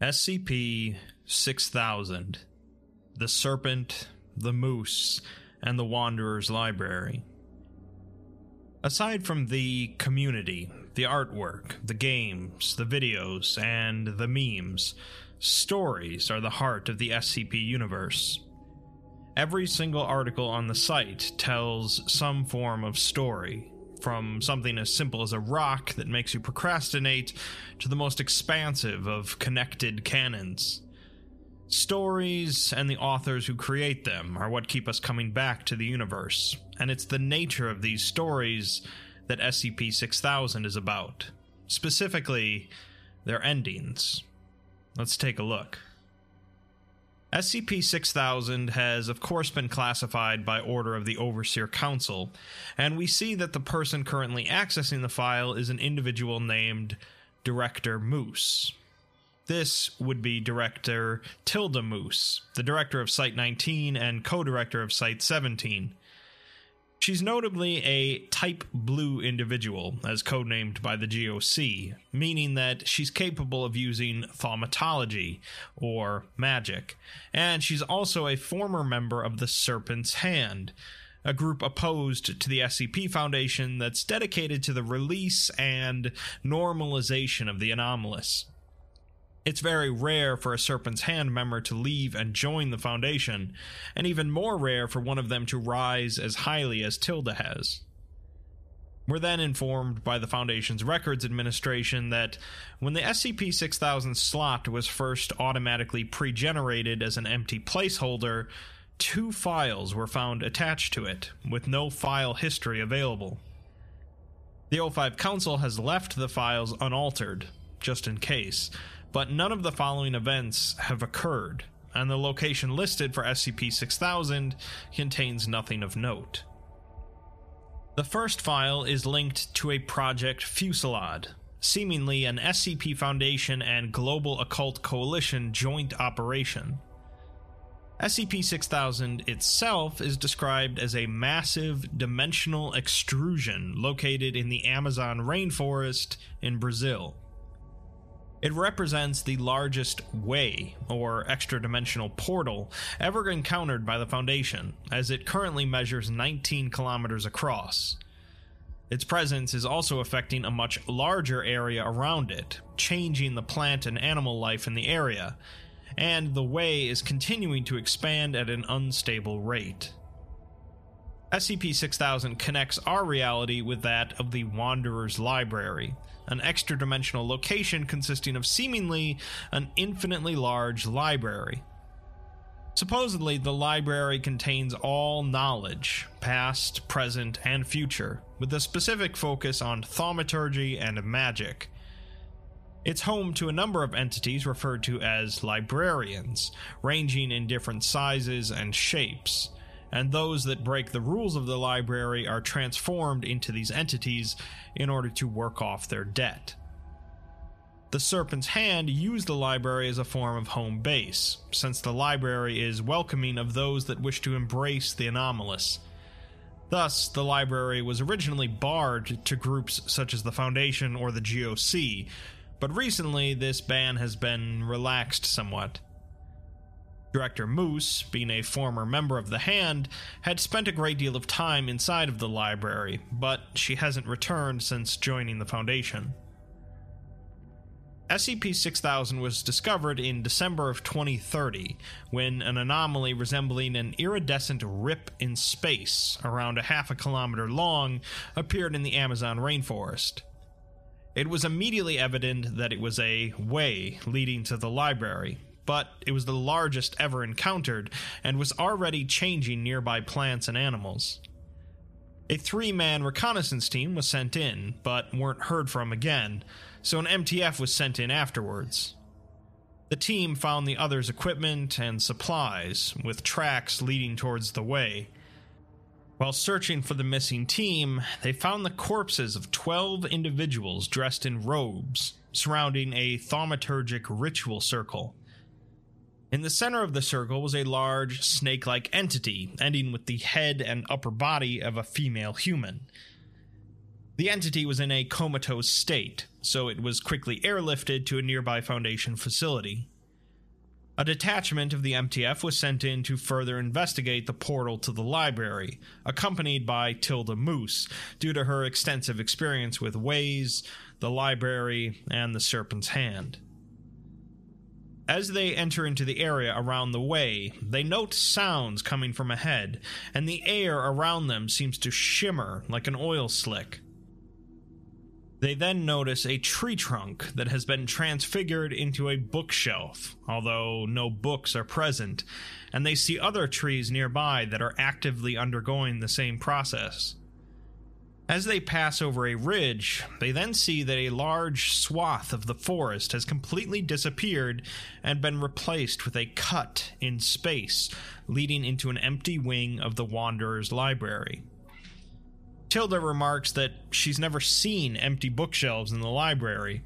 SCP 6000 The Serpent, the Moose, and the Wanderer's Library. Aside from the community, the artwork, the games, the videos, and the memes, stories are the heart of the SCP universe. Every single article on the site tells some form of story, from something as simple as a rock that makes you procrastinate to the most expansive of connected canons. Stories and the authors who create them are what keep us coming back to the universe, and it's the nature of these stories that SCP 6000 is about. Specifically, their endings. Let's take a look. SCP 6000 has, of course, been classified by order of the Overseer Council, and we see that the person currently accessing the file is an individual named Director Moose. This would be Director Tilda Moose, the director of Site 19 and co director of Site 17. She's notably a Type Blue individual, as codenamed by the GOC, meaning that she's capable of using thaumatology, or magic, and she's also a former member of the Serpent's Hand, a group opposed to the SCP Foundation that's dedicated to the release and normalization of the anomalous. It's very rare for a Serpent's Hand member to leave and join the Foundation, and even more rare for one of them to rise as highly as Tilda has. We're then informed by the Foundation's Records Administration that when the SCP 6000 slot was first automatically pre generated as an empty placeholder, two files were found attached to it, with no file history available. The O5 Council has left the files unaltered, just in case, but none of the following events have occurred, and the location listed for SCP 6000 contains nothing of note. The first file is linked to a Project Fusillade, seemingly an SCP Foundation and Global Occult Coalition joint operation. SCP 6000 itself is described as a massive dimensional extrusion located in the Amazon rainforest in Brazil. It represents the largest way, or extra dimensional portal, ever encountered by the Foundation, as it currently measures 19 kilometers across. Its presence is also affecting a much larger area around it, changing the plant and animal life in the area, and the way is continuing to expand at an unstable rate. SCP 6000 connects our reality with that of the Wanderer's Library, an extra dimensional location consisting of seemingly an infinitely large library. Supposedly, the library contains all knowledge, past, present, and future, with a specific focus on thaumaturgy and magic. It's home to a number of entities referred to as librarians, ranging in different sizes and shapes and those that break the rules of the library are transformed into these entities in order to work off their debt. The Serpent's Hand used the library as a form of home base, since the library is welcoming of those that wish to embrace the anomalous. Thus, the library was originally barred to groups such as the Foundation or the GOC, but recently this ban has been relaxed somewhat. Director Moose, being a former member of the Hand, had spent a great deal of time inside of the library, but she hasn't returned since joining the Foundation. SCP 6000 was discovered in December of 2030 when an anomaly resembling an iridescent rip in space, around a half a kilometer long, appeared in the Amazon rainforest. It was immediately evident that it was a way leading to the library, but it was the largest ever encountered and was already changing nearby plants and animals. A three man reconnaissance team was sent in, but weren't heard from again, so an MTF was sent in afterwards. The team found the others' equipment and supplies, with tracks leading towards the way. While searching for the missing team, they found the corpses of 12 individuals dressed in robes surrounding a thaumaturgic ritual circle. In the center of the circle was a large snake like entity, ending with the head and upper body of a female human. The entity was in a comatose state, so it was quickly airlifted to a nearby Foundation facility. A detachment of the MTF was sent in to further investigate the portal to the library, accompanied by Tilda Moose, due to her extensive experience with Ways, the library, and the Serpent's Hand. As they enter into the area around the way, they note sounds coming from ahead, and the air around them seems to shimmer like an oil slick. They then notice a tree trunk that has been transfigured into a bookshelf, although no books are present, and they see other trees nearby that are actively undergoing the same process. As they pass over a ridge, they then see that a large swath of the forest has completely disappeared and been replaced with a cut in space, leading into an empty wing of the Wanderer's library. Tilda remarks that she's never seen empty bookshelves in the library,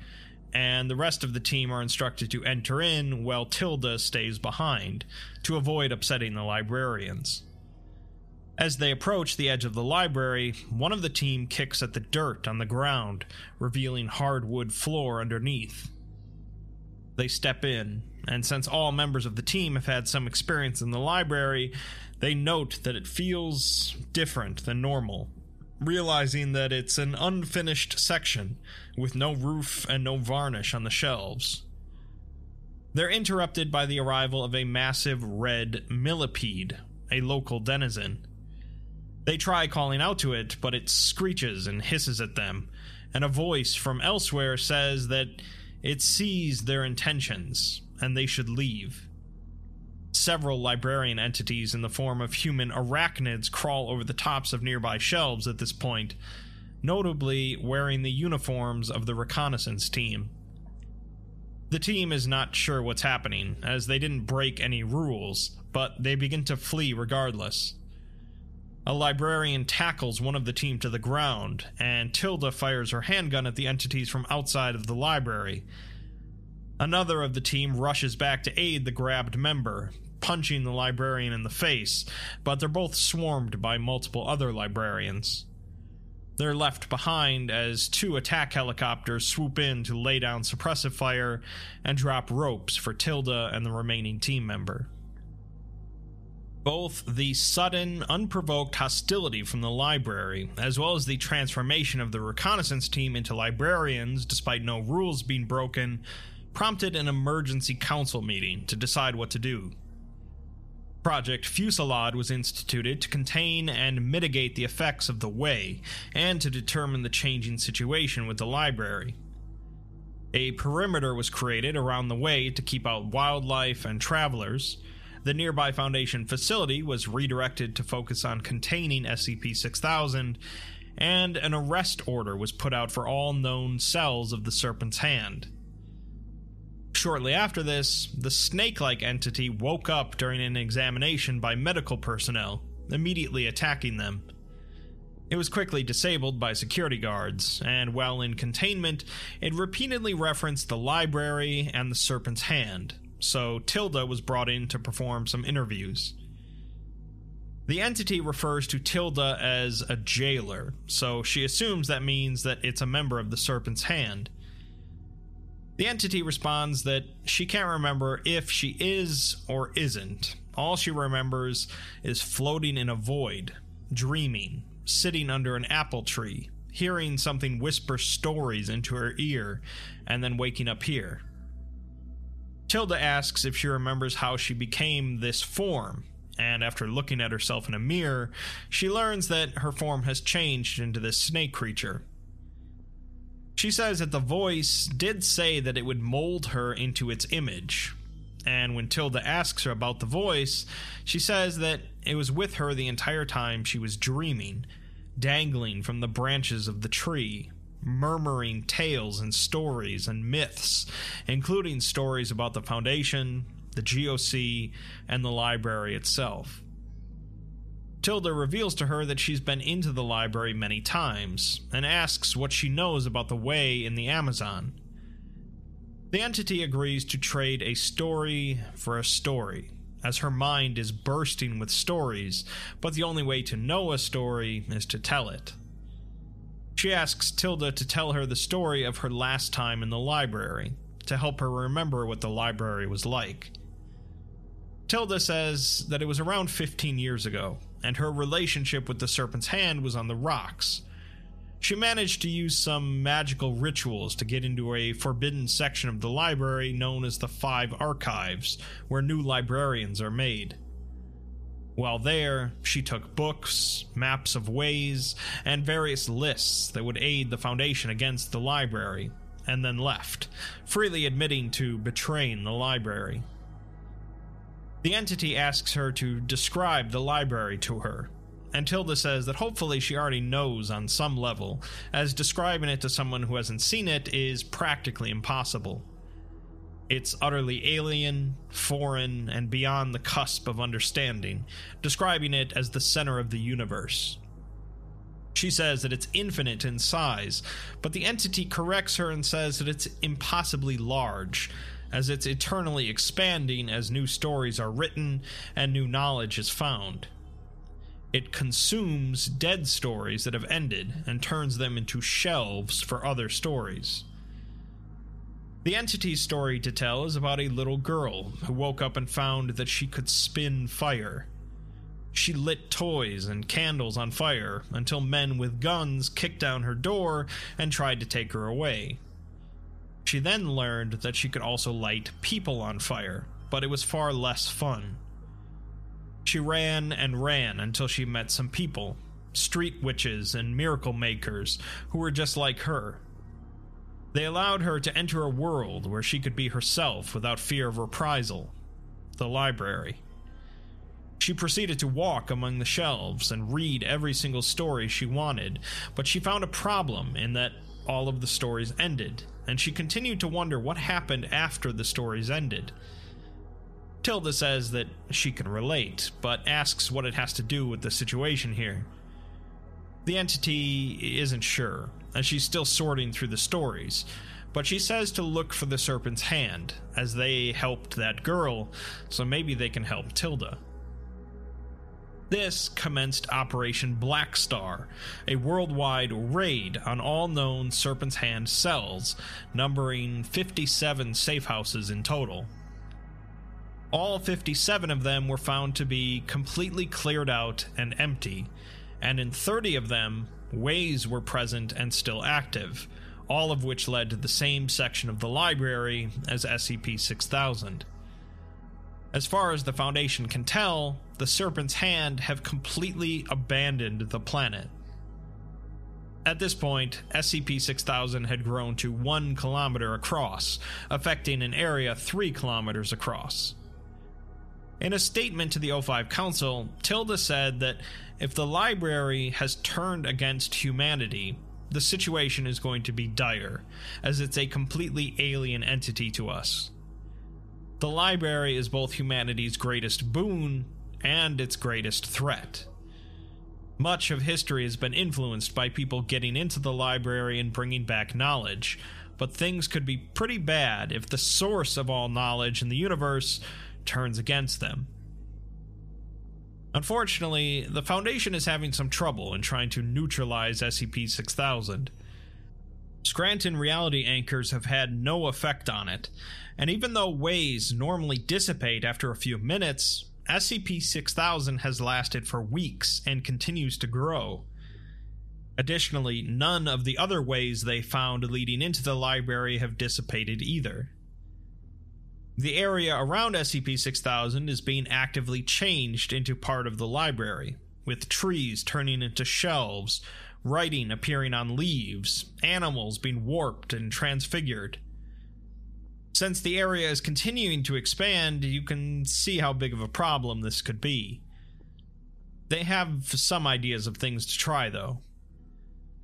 and the rest of the team are instructed to enter in while Tilda stays behind to avoid upsetting the librarians. As they approach the edge of the library, one of the team kicks at the dirt on the ground, revealing hardwood floor underneath. They step in, and since all members of the team have had some experience in the library, they note that it feels different than normal, realizing that it's an unfinished section with no roof and no varnish on the shelves. They're interrupted by the arrival of a massive red millipede, a local denizen. They try calling out to it, but it screeches and hisses at them, and a voice from elsewhere says that it sees their intentions and they should leave. Several librarian entities in the form of human arachnids crawl over the tops of nearby shelves at this point, notably wearing the uniforms of the reconnaissance team. The team is not sure what's happening, as they didn't break any rules, but they begin to flee regardless. A librarian tackles one of the team to the ground, and Tilda fires her handgun at the entities from outside of the library. Another of the team rushes back to aid the grabbed member, punching the librarian in the face, but they're both swarmed by multiple other librarians. They're left behind as two attack helicopters swoop in to lay down suppressive fire and drop ropes for Tilda and the remaining team member. Both the sudden, unprovoked hostility from the library, as well as the transformation of the reconnaissance team into librarians despite no rules being broken, prompted an emergency council meeting to decide what to do. Project Fusillade was instituted to contain and mitigate the effects of the Way, and to determine the changing situation with the library. A perimeter was created around the Way to keep out wildlife and travelers, the nearby Foundation facility was redirected to focus on containing SCP 6000, and an arrest order was put out for all known cells of the Serpent's Hand. Shortly after this, the snake like entity woke up during an examination by medical personnel, immediately attacking them. It was quickly disabled by security guards, and while in containment, it repeatedly referenced the library and the Serpent's Hand, so Tilda was brought in to perform some interviews. The entity refers to Tilda as a jailer, so she assumes that means that it's a member of the Serpent's Hand. The entity responds that she can't remember if she is or isn't. All she remembers is floating in a void, dreaming, sitting under an apple tree, hearing something whisper stories into her ear, and then waking up here. Tilda asks if she remembers how she became this form, and after looking at herself in a mirror, she learns that her form has changed into this snake creature. She says that the voice did say that it would mold her into its image, and when Tilda asks her about the voice, she says that it was with her the entire time she was dreaming, dangling from the branches of the tree, murmuring tales and stories and myths, including stories about the Foundation, the GOC, and the library itself. Tilda reveals to her that she's been into the library many times and asks what she knows about the way in the Amazon. The entity agrees to trade a story for a story, as her mind is bursting with stories, but the only way to know a story is to tell it. She asks Tilda to tell her the story of her last time in the library, to help her remember what the library was like. Tilda says that it was around 15 years ago, and her relationship with the Serpent's Hand was on the rocks. She managed to use some magical rituals to get into a forbidden section of the library known as the Five Archives, where new librarians are made. While there, she took books, maps of ways, and various lists that would aid the Foundation against the library, and then left, freely admitting to betraying the library. The entity asks her to describe the library to her, and Tilda says that hopefully she already knows on some level, as describing it to someone who hasn't seen it is practically impossible. It's utterly alien, foreign, and beyond the cusp of understanding, describing it as the center of the universe. She says that it's infinite in size, but the entity corrects her and says that it's impossibly large, as it's eternally expanding as new stories are written and new knowledge is found. It consumes dead stories that have ended and turns them into shelves for other stories. The entity's story to tell is about a little girl who woke up and found that she could spin fire. She lit toys and candles on fire until men with guns kicked down her door and tried to take her away. She then learned that she could also light people on fire, but it was far less fun. She ran and ran until she met some people street witches and miracle makers who were just like her. They allowed her to enter a world where she could be herself without fear of reprisal the library. She proceeded to walk among the shelves and read every single story she wanted, but she found a problem in that all of the stories ended, and she continued to wonder what happened after the stories ended. Tilda says that she can relate, but asks what it has to do with the situation here. The entity isn't sure, and she's still sorting through the stories, but she says to look for the serpent's hand, as they helped that girl, so maybe they can help Tilda. This commenced Operation Black Star, a worldwide raid on all known Serpent's Hand cells, numbering 57 safe houses in total. All 57 of them were found to be completely cleared out and empty, and in 30 of them, ways were present and still active, all of which led to the same section of the library as SCP 6000. As far as the Foundation can tell, the Serpent's Hand have completely abandoned the planet. At this point, SCP 6000 had grown to 1 kilometer across, affecting an area 3 kilometers across. In a statement to the O5 Council, Tilda said that if the library has turned against humanity, the situation is going to be dire, as it's a completely alien entity to us. The library is both humanity's greatest boon and its greatest threat. Much of history has been influenced by people getting into the library and bringing back knowledge, but things could be pretty bad if the source of all knowledge in the universe turns against them. Unfortunately, the Foundation is having some trouble in trying to neutralize SCP 6000. Scranton reality anchors have had no effect on it, and even though ways normally dissipate after a few minutes, SCP 6000 has lasted for weeks and continues to grow. Additionally, none of the other ways they found leading into the library have dissipated either. The area around SCP 6000 is being actively changed into part of the library, with trees turning into shelves, writing appearing on leaves, animals being warped and transfigured. Since the area is continuing to expand, you can see how big of a problem this could be. They have some ideas of things to try, though,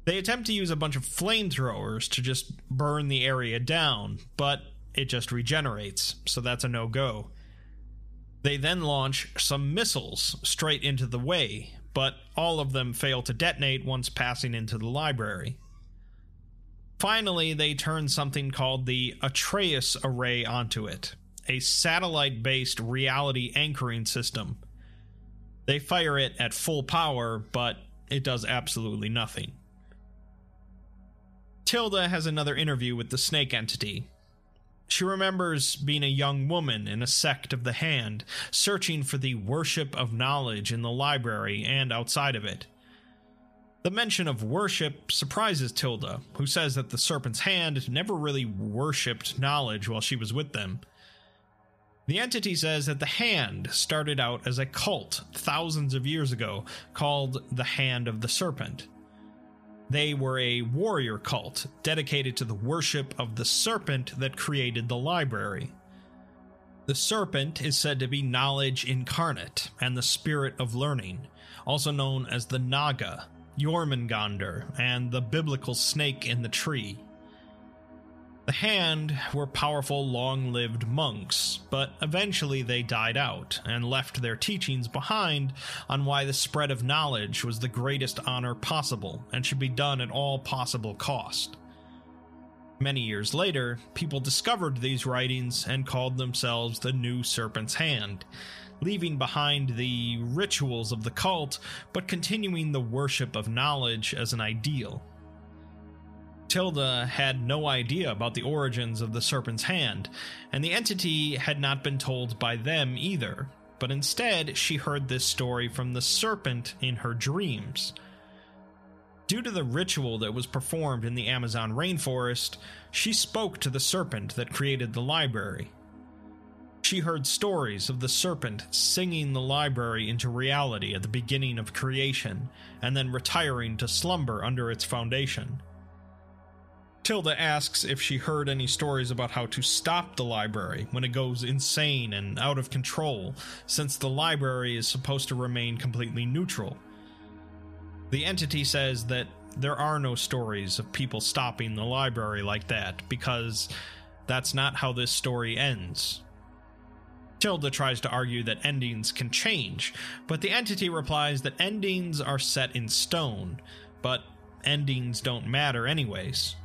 They attempt to use a bunch of flamethrowers to just burn the area down, but it just regenerates, so that's a no go. They then launch some missiles straight into the way, but all of them fail to detonate once passing into the library. Finally, they turn something called the Atreus Array onto it, a satellite based reality anchoring system. They fire it at full power, but it does absolutely nothing. Tilda has another interview with the snake entity. She remembers being a young woman in a sect of the Hand, searching for the worship of knowledge in the library and outside of it. The mention of worship surprises Tilda, who says that the Serpent's Hand never really worshipped knowledge while she was with them. The entity says that the Hand started out as a cult thousands of years ago called the Hand of the Serpent. They were a warrior cult dedicated to the worship of the serpent that created the library. The serpent is said to be knowledge incarnate and the spirit of learning, also known as the Naga, Jormungandr, and the biblical snake in the tree. The Hand were powerful, long lived monks, but eventually they died out and left their teachings behind on why the spread of knowledge was the greatest honor possible and should be done at all possible cost. Many years later, people discovered these writings and called themselves the New Serpent's Hand, leaving behind the rituals of the cult but continuing the worship of knowledge as an ideal. Tilda had no idea about the origins of the Serpent's Hand, and the entity had not been told by them either, but instead she heard this story from the serpent in her dreams. Due to the ritual that was performed in the Amazon rainforest, she spoke to the serpent that created the library. She heard stories of the serpent singing the library into reality at the beginning of creation, and then retiring to slumber under its foundation. Tilda asks if she heard any stories about how to stop the library when it goes insane and out of control, since the library is supposed to remain completely neutral. The entity says that there are no stories of people stopping the library like that, because that's not how this story ends. Tilda tries to argue that endings can change, but the entity replies that endings are set in stone, but endings don't matter anyways.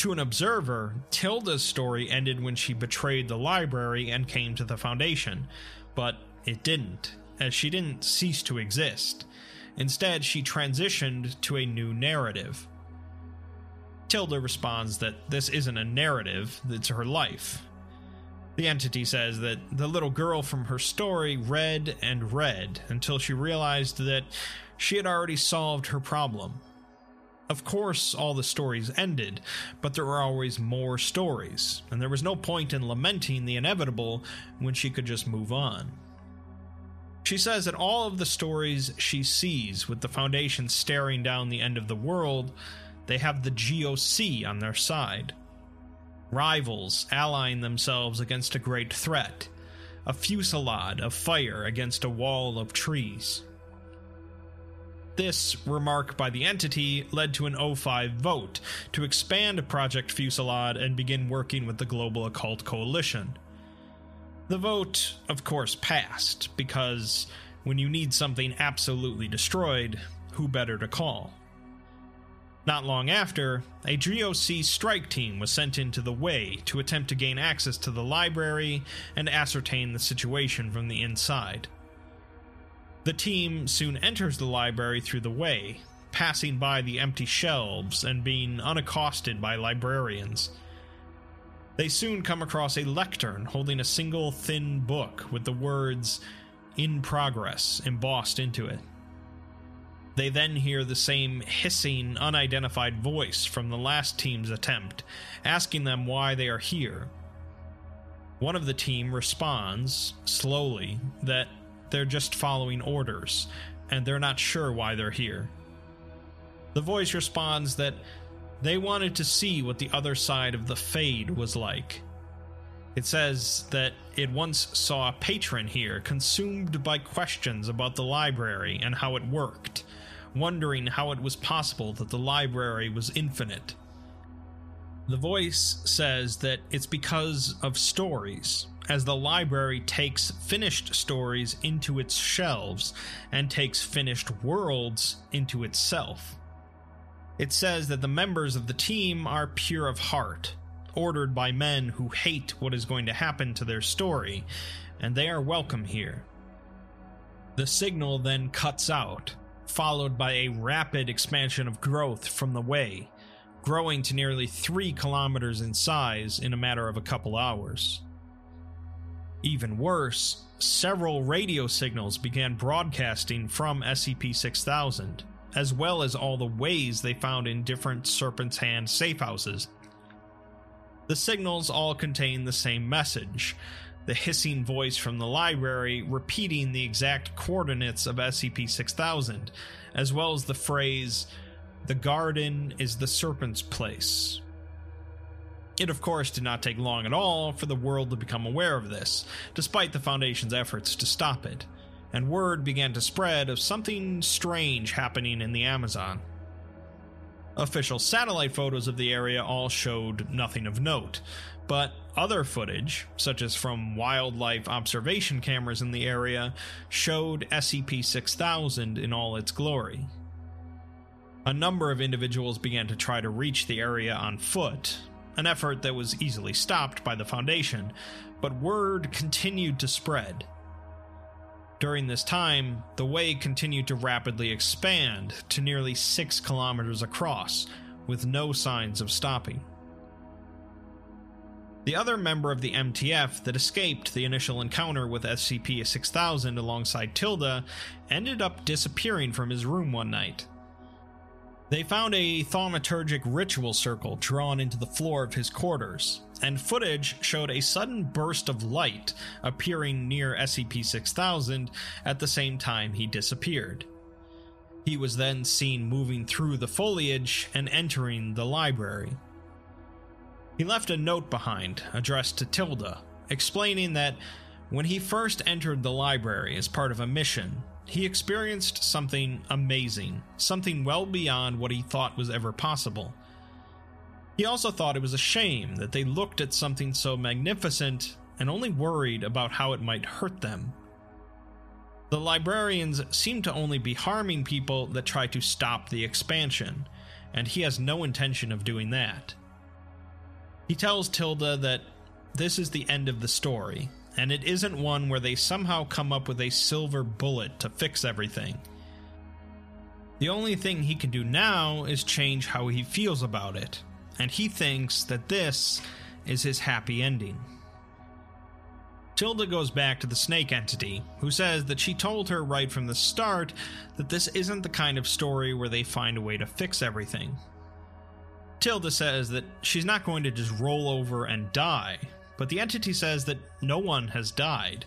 To an observer, Tilda's story ended when she betrayed the library and came to the Foundation, but it didn't, as she didn't cease to exist. Instead, she transitioned to a new narrative. Tilda responds that this isn't a narrative, it's her life. The entity says that the little girl from her story read and read until she realized that she had already solved her problem of course, all the stories ended, but there were always more stories, and there was no point in lamenting the inevitable when she could just move on. She says that all of the stories she sees with the Foundation staring down the end of the world, they have the GOC on their side. Rivals allying themselves against a great threat, a fusillade of fire against a wall of trees. This remark by the entity led to an O5 vote to expand Project Fusillade and begin working with the Global Occult Coalition. The vote, of course, passed, because when you need something absolutely destroyed, who better to call? Not long after, a GOC strike team was sent into the way to attempt to gain access to the library and ascertain the situation from the inside. The team soon enters the library through the way, passing by the empty shelves and being unaccosted by librarians. They soon come across a lectern holding a single thin book with the words In Progress embossed into it. They then hear the same hissing, unidentified voice from the last team's attempt, asking them why they are here. One of the team responds, slowly, that they're just following orders, and they're not sure why they're here. The voice responds that they wanted to see what the other side of the Fade was like. It says that it once saw a patron here consumed by questions about the library and how it worked, wondering how it was possible that the library was infinite. The voice says that it's because of stories, as the library takes finished stories into its shelves and takes finished worlds into itself. It says that the members of the team are pure of heart, ordered by men who hate what is going to happen to their story, and they are welcome here. The signal then cuts out, followed by a rapid expansion of growth from the way, growing to nearly 3 kilometers in size in a matter of a couple hours. Even worse, several radio signals began broadcasting from SCP 6000, as well as all the ways they found in different Serpent's Hand safehouses. The signals all contain the same message the hissing voice from the library repeating the exact coordinates of SCP 6000, as well as the phrase, The garden is the serpent's place. It, of course, did not take long at all for the world to become aware of this, despite the Foundation's efforts to stop it, and word began to spread of something strange happening in the Amazon. Official satellite photos of the area all showed nothing of note, but other footage, such as from wildlife observation cameras in the area, showed SCP 6000 in all its glory. A number of individuals began to try to reach the area on foot, an effort that was easily stopped by the Foundation, but word continued to spread. During this time, the way continued to rapidly expand to nearly 6 kilometers across, with no signs of stopping. The other member of the MTF that escaped the initial encounter with SCP 6000 alongside Tilda ended up disappearing from his room one night. They found a thaumaturgic ritual circle drawn into the floor of his quarters, and footage showed a sudden burst of light appearing near SCP 6000 at the same time he disappeared. He was then seen moving through the foliage and entering the library. He left a note behind addressed to Tilda, explaining that when he first entered the library as part of a mission, he experienced something amazing, something well beyond what he thought was ever possible. He also thought it was a shame that they looked at something so magnificent and only worried about how it might hurt them. The librarians seem to only be harming people that try to stop the expansion, and he has no intention of doing that. He tells Tilda that this is the end of the story, and it isn't one where they somehow come up with a silver bullet to fix everything. The only thing he can do now is change how he feels about it, and he thinks that this is his happy ending. Tilda goes back to the snake entity, who says that she told her right from the start that this isn't the kind of story where they find a way to fix everything. Tilda says that she's not going to just roll over and die, but the entity says that no one has died.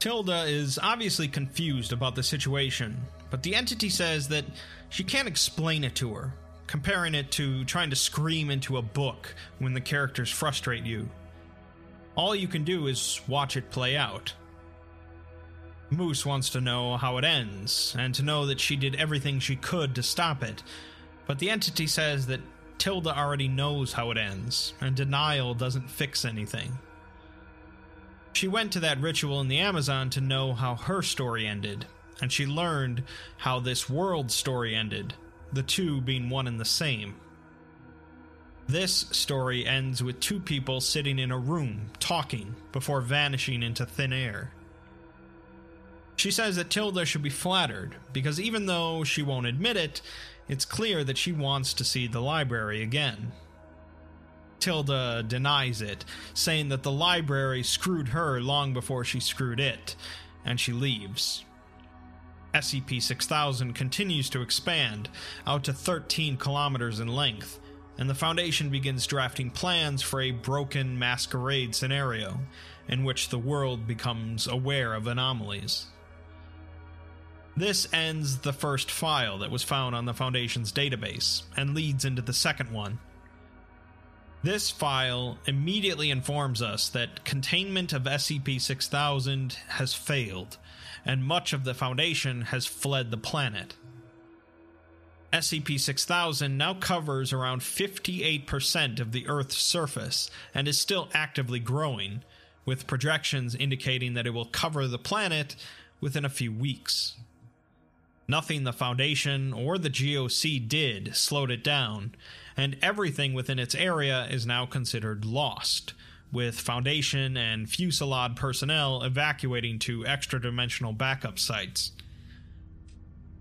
Tilda is obviously confused about the situation, but the entity says that she can't explain it to her, comparing it to trying to scream into a book when the characters frustrate you. All you can do is watch it play out. Moose wants to know how it ends, and to know that she did everything she could to stop it, but the entity says that Tilda already knows how it ends, and denial doesn't fix anything. She went to that ritual in the Amazon to know how her story ended, and she learned how this world's story ended, the two being one and the same. This story ends with two people sitting in a room, talking, before vanishing into thin air. She says that Tilda should be flattered, because even though she won't admit it, it's clear that she wants to see the library again. Tilda denies it, saying that the library screwed her long before she screwed it, and she leaves. SCP 6000 continues to expand, out to 13 kilometers in length, and the Foundation begins drafting plans for a broken masquerade scenario, in which the world becomes aware of anomalies. This ends the first file that was found on the Foundation's database, and leads into the second one. This file immediately informs us that containment of SCP 6000 has failed, and much of the Foundation has fled the planet, SCP 6000 now covers around 58% of the Earth's surface and is still actively growing, with projections indicating that it will cover the planet within a few weeks. Nothing the Foundation or the GOC did slowed it down, and everything within its area is now considered lost, with Foundation and Fusillade personnel evacuating to extra dimensional backup sites.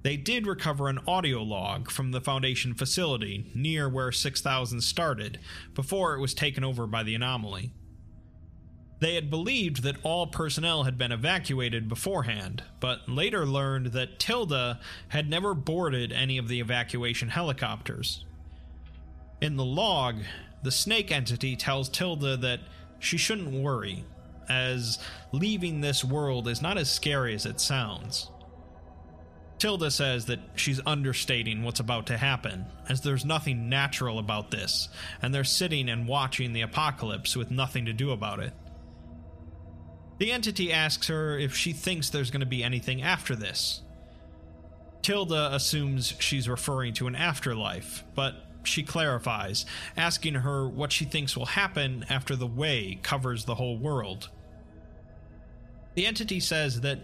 They did recover an audio log from the Foundation facility near where 6000 started before it was taken over by the anomaly. They had believed that all personnel had been evacuated beforehand, but later learned that Tilda had never boarded any of the evacuation helicopters. In the log, the snake entity tells Tilda that she shouldn't worry, as leaving this world is not as scary as it sounds. Tilda says that she's understating what's about to happen, as there's nothing natural about this, and they're sitting and watching the apocalypse with nothing to do about it. The entity asks her if she thinks there's going to be anything after this. Tilda assumes she's referring to an afterlife, but she clarifies, asking her what she thinks will happen after the way covers the whole world. The entity says that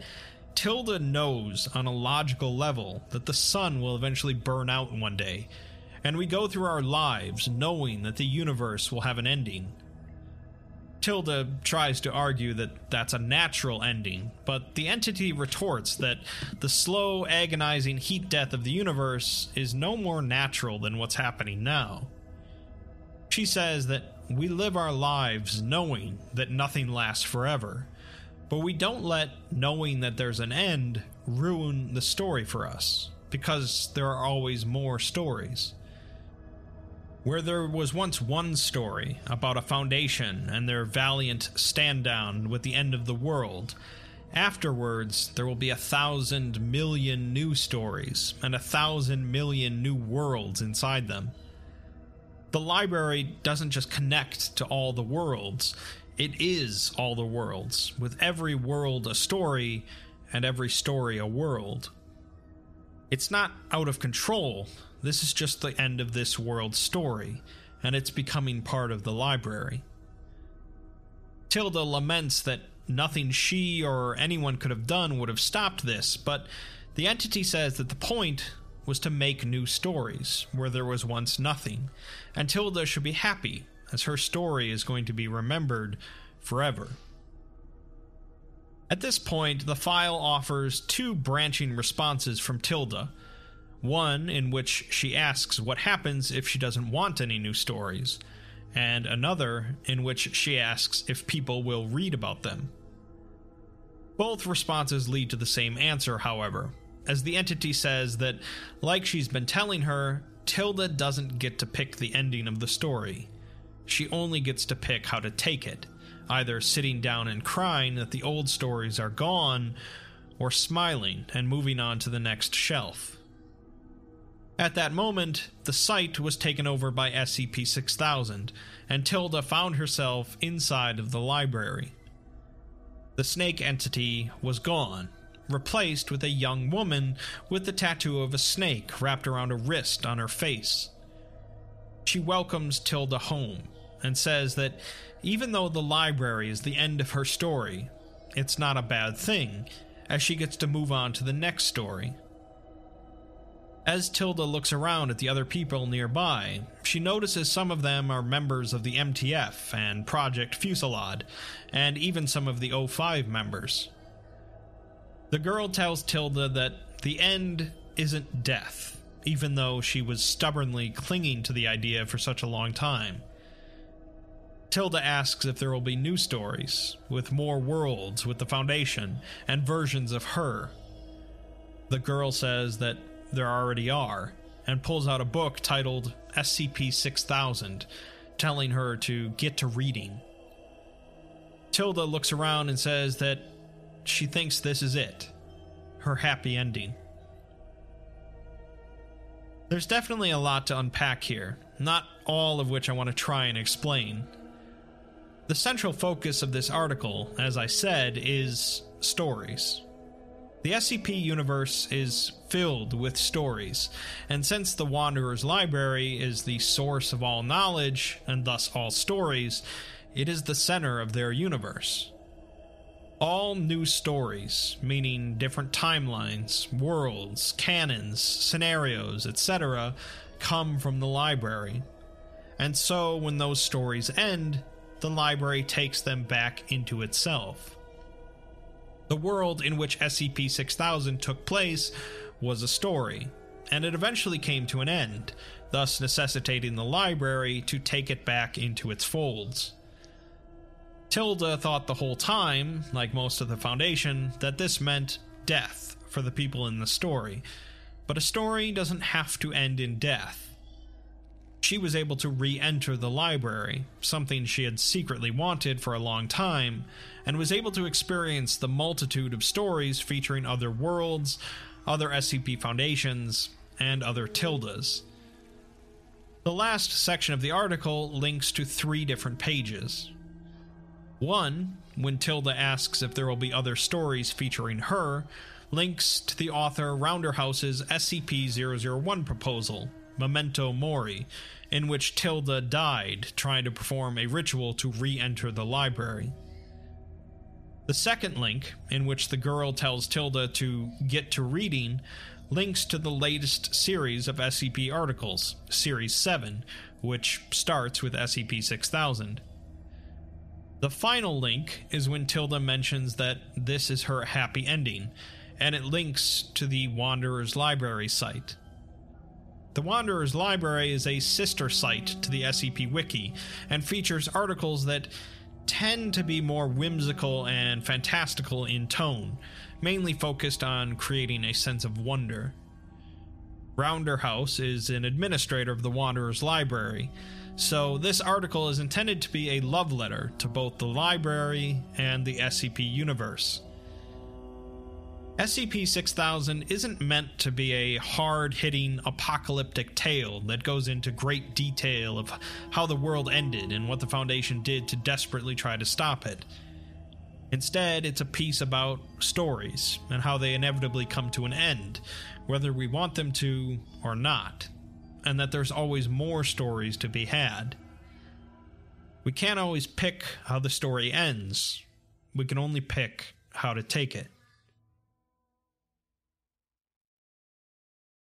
Tilda knows on a logical level that the sun will eventually burn out one day, and we go through our lives knowing that the universe will have an ending. Tilda tries to argue that that's a natural ending, but the entity retorts that the slow, agonizing heat death of the universe is no more natural than what's happening now. She says that we live our lives knowing that nothing lasts forever, but we don't let knowing that there's an end ruin the story for us, because there are always more stories. Where there was once one story about a foundation and their valiant stand down with the end of the world, afterwards there will be a thousand million new stories and a thousand million new worlds inside them. The library doesn't just connect to all the worlds, it is all the worlds, with every world a story and every story a world. It's not out of control, this is just the end of this world's story, and it's becoming part of the library. Tilda laments that nothing she or anyone could have done would have stopped this, but the entity says that the point was to make new stories where there was once nothing, and Tilda should be happy as her story is going to be remembered forever. At this point, the file offers two branching responses from Tilda. One in which she asks what happens if she doesn't want any new stories, and another in which she asks if people will read about them. Both responses lead to the same answer, however, as the entity says that, like she's been telling her, Tilda doesn't get to pick the ending of the story she only gets to pick how to take it, either sitting down and crying that the old stories are gone, or smiling and moving on to the next shelf. At that moment, the site was taken over by SCP 6000, and Tilda found herself inside of the library. The snake entity was gone, replaced with a young woman with the tattoo of a snake wrapped around a wrist on her face. She welcomes Tilda home, and says that even though the library is the end of her story, it's not a bad thing, as she gets to move on to the next story. As Tilda looks around at the other people nearby, she notices some of them are members of the MTF and Project Fusillade, and even some of the O5 members. The girl tells Tilda that the end isn't death, even though she was stubbornly clinging to the idea for such a long time. Tilda asks if there will be new stories, with more worlds with the Foundation, and versions of her. The girl says that there already are, and pulls out a book titled SCP 6000, telling her to get to reading. Tilda looks around and says that she thinks this is it her happy ending. There's definitely a lot to unpack here, not all of which I want to try and explain, the central focus of this article, as I said, is stories. The SCP universe is filled with stories, and since the Wanderer's Library is the source of all knowledge, and thus all stories, it is the center of their universe. All new stories, meaning different timelines, worlds, canons, scenarios, etc., come from the library. And so, when those stories end, the library takes them back into itself. The world in which SCP 6000 took place was a story, and it eventually came to an end, thus necessitating the library to take it back into its folds. Tilda thought the whole time, like most of the Foundation, that this meant death for the people in the story. But a story doesn't have to end in death she was able to re enter the library, something she had secretly wanted for a long time, and was able to experience the multitude of stories featuring other worlds, other SCP Foundations, and other Tildas. The last section of the article links to three different pages. One, when Tilda asks if there will be other stories featuring her, links to the author Rounderhouse's SCP 001 proposal, Memento Mori, in which Tilda died trying to perform a ritual to re enter the library. The second link, in which the girl tells Tilda to get to reading, links to the latest series of SCP articles, Series 7, which starts with SCP 6000. The final link is when Tilda mentions that this is her happy ending, and it links to the Wanderer's Library site. The Wanderer's Library is a sister site to the SCP Wiki and features articles that tend to be more whimsical and fantastical in tone, mainly focused on creating a sense of wonder. Rounderhouse is an administrator of the Wanderer's Library, so this article is intended to be a love letter to both the library and the SCP universe. SCP 6000 isn't meant to be a hard hitting apocalyptic tale that goes into great detail of how the world ended and what the Foundation did to desperately try to stop it. Instead, it's a piece about stories and how they inevitably come to an end, whether we want them to or not, and that there's always more stories to be had. We can't always pick how the story ends, we can only pick how to take it.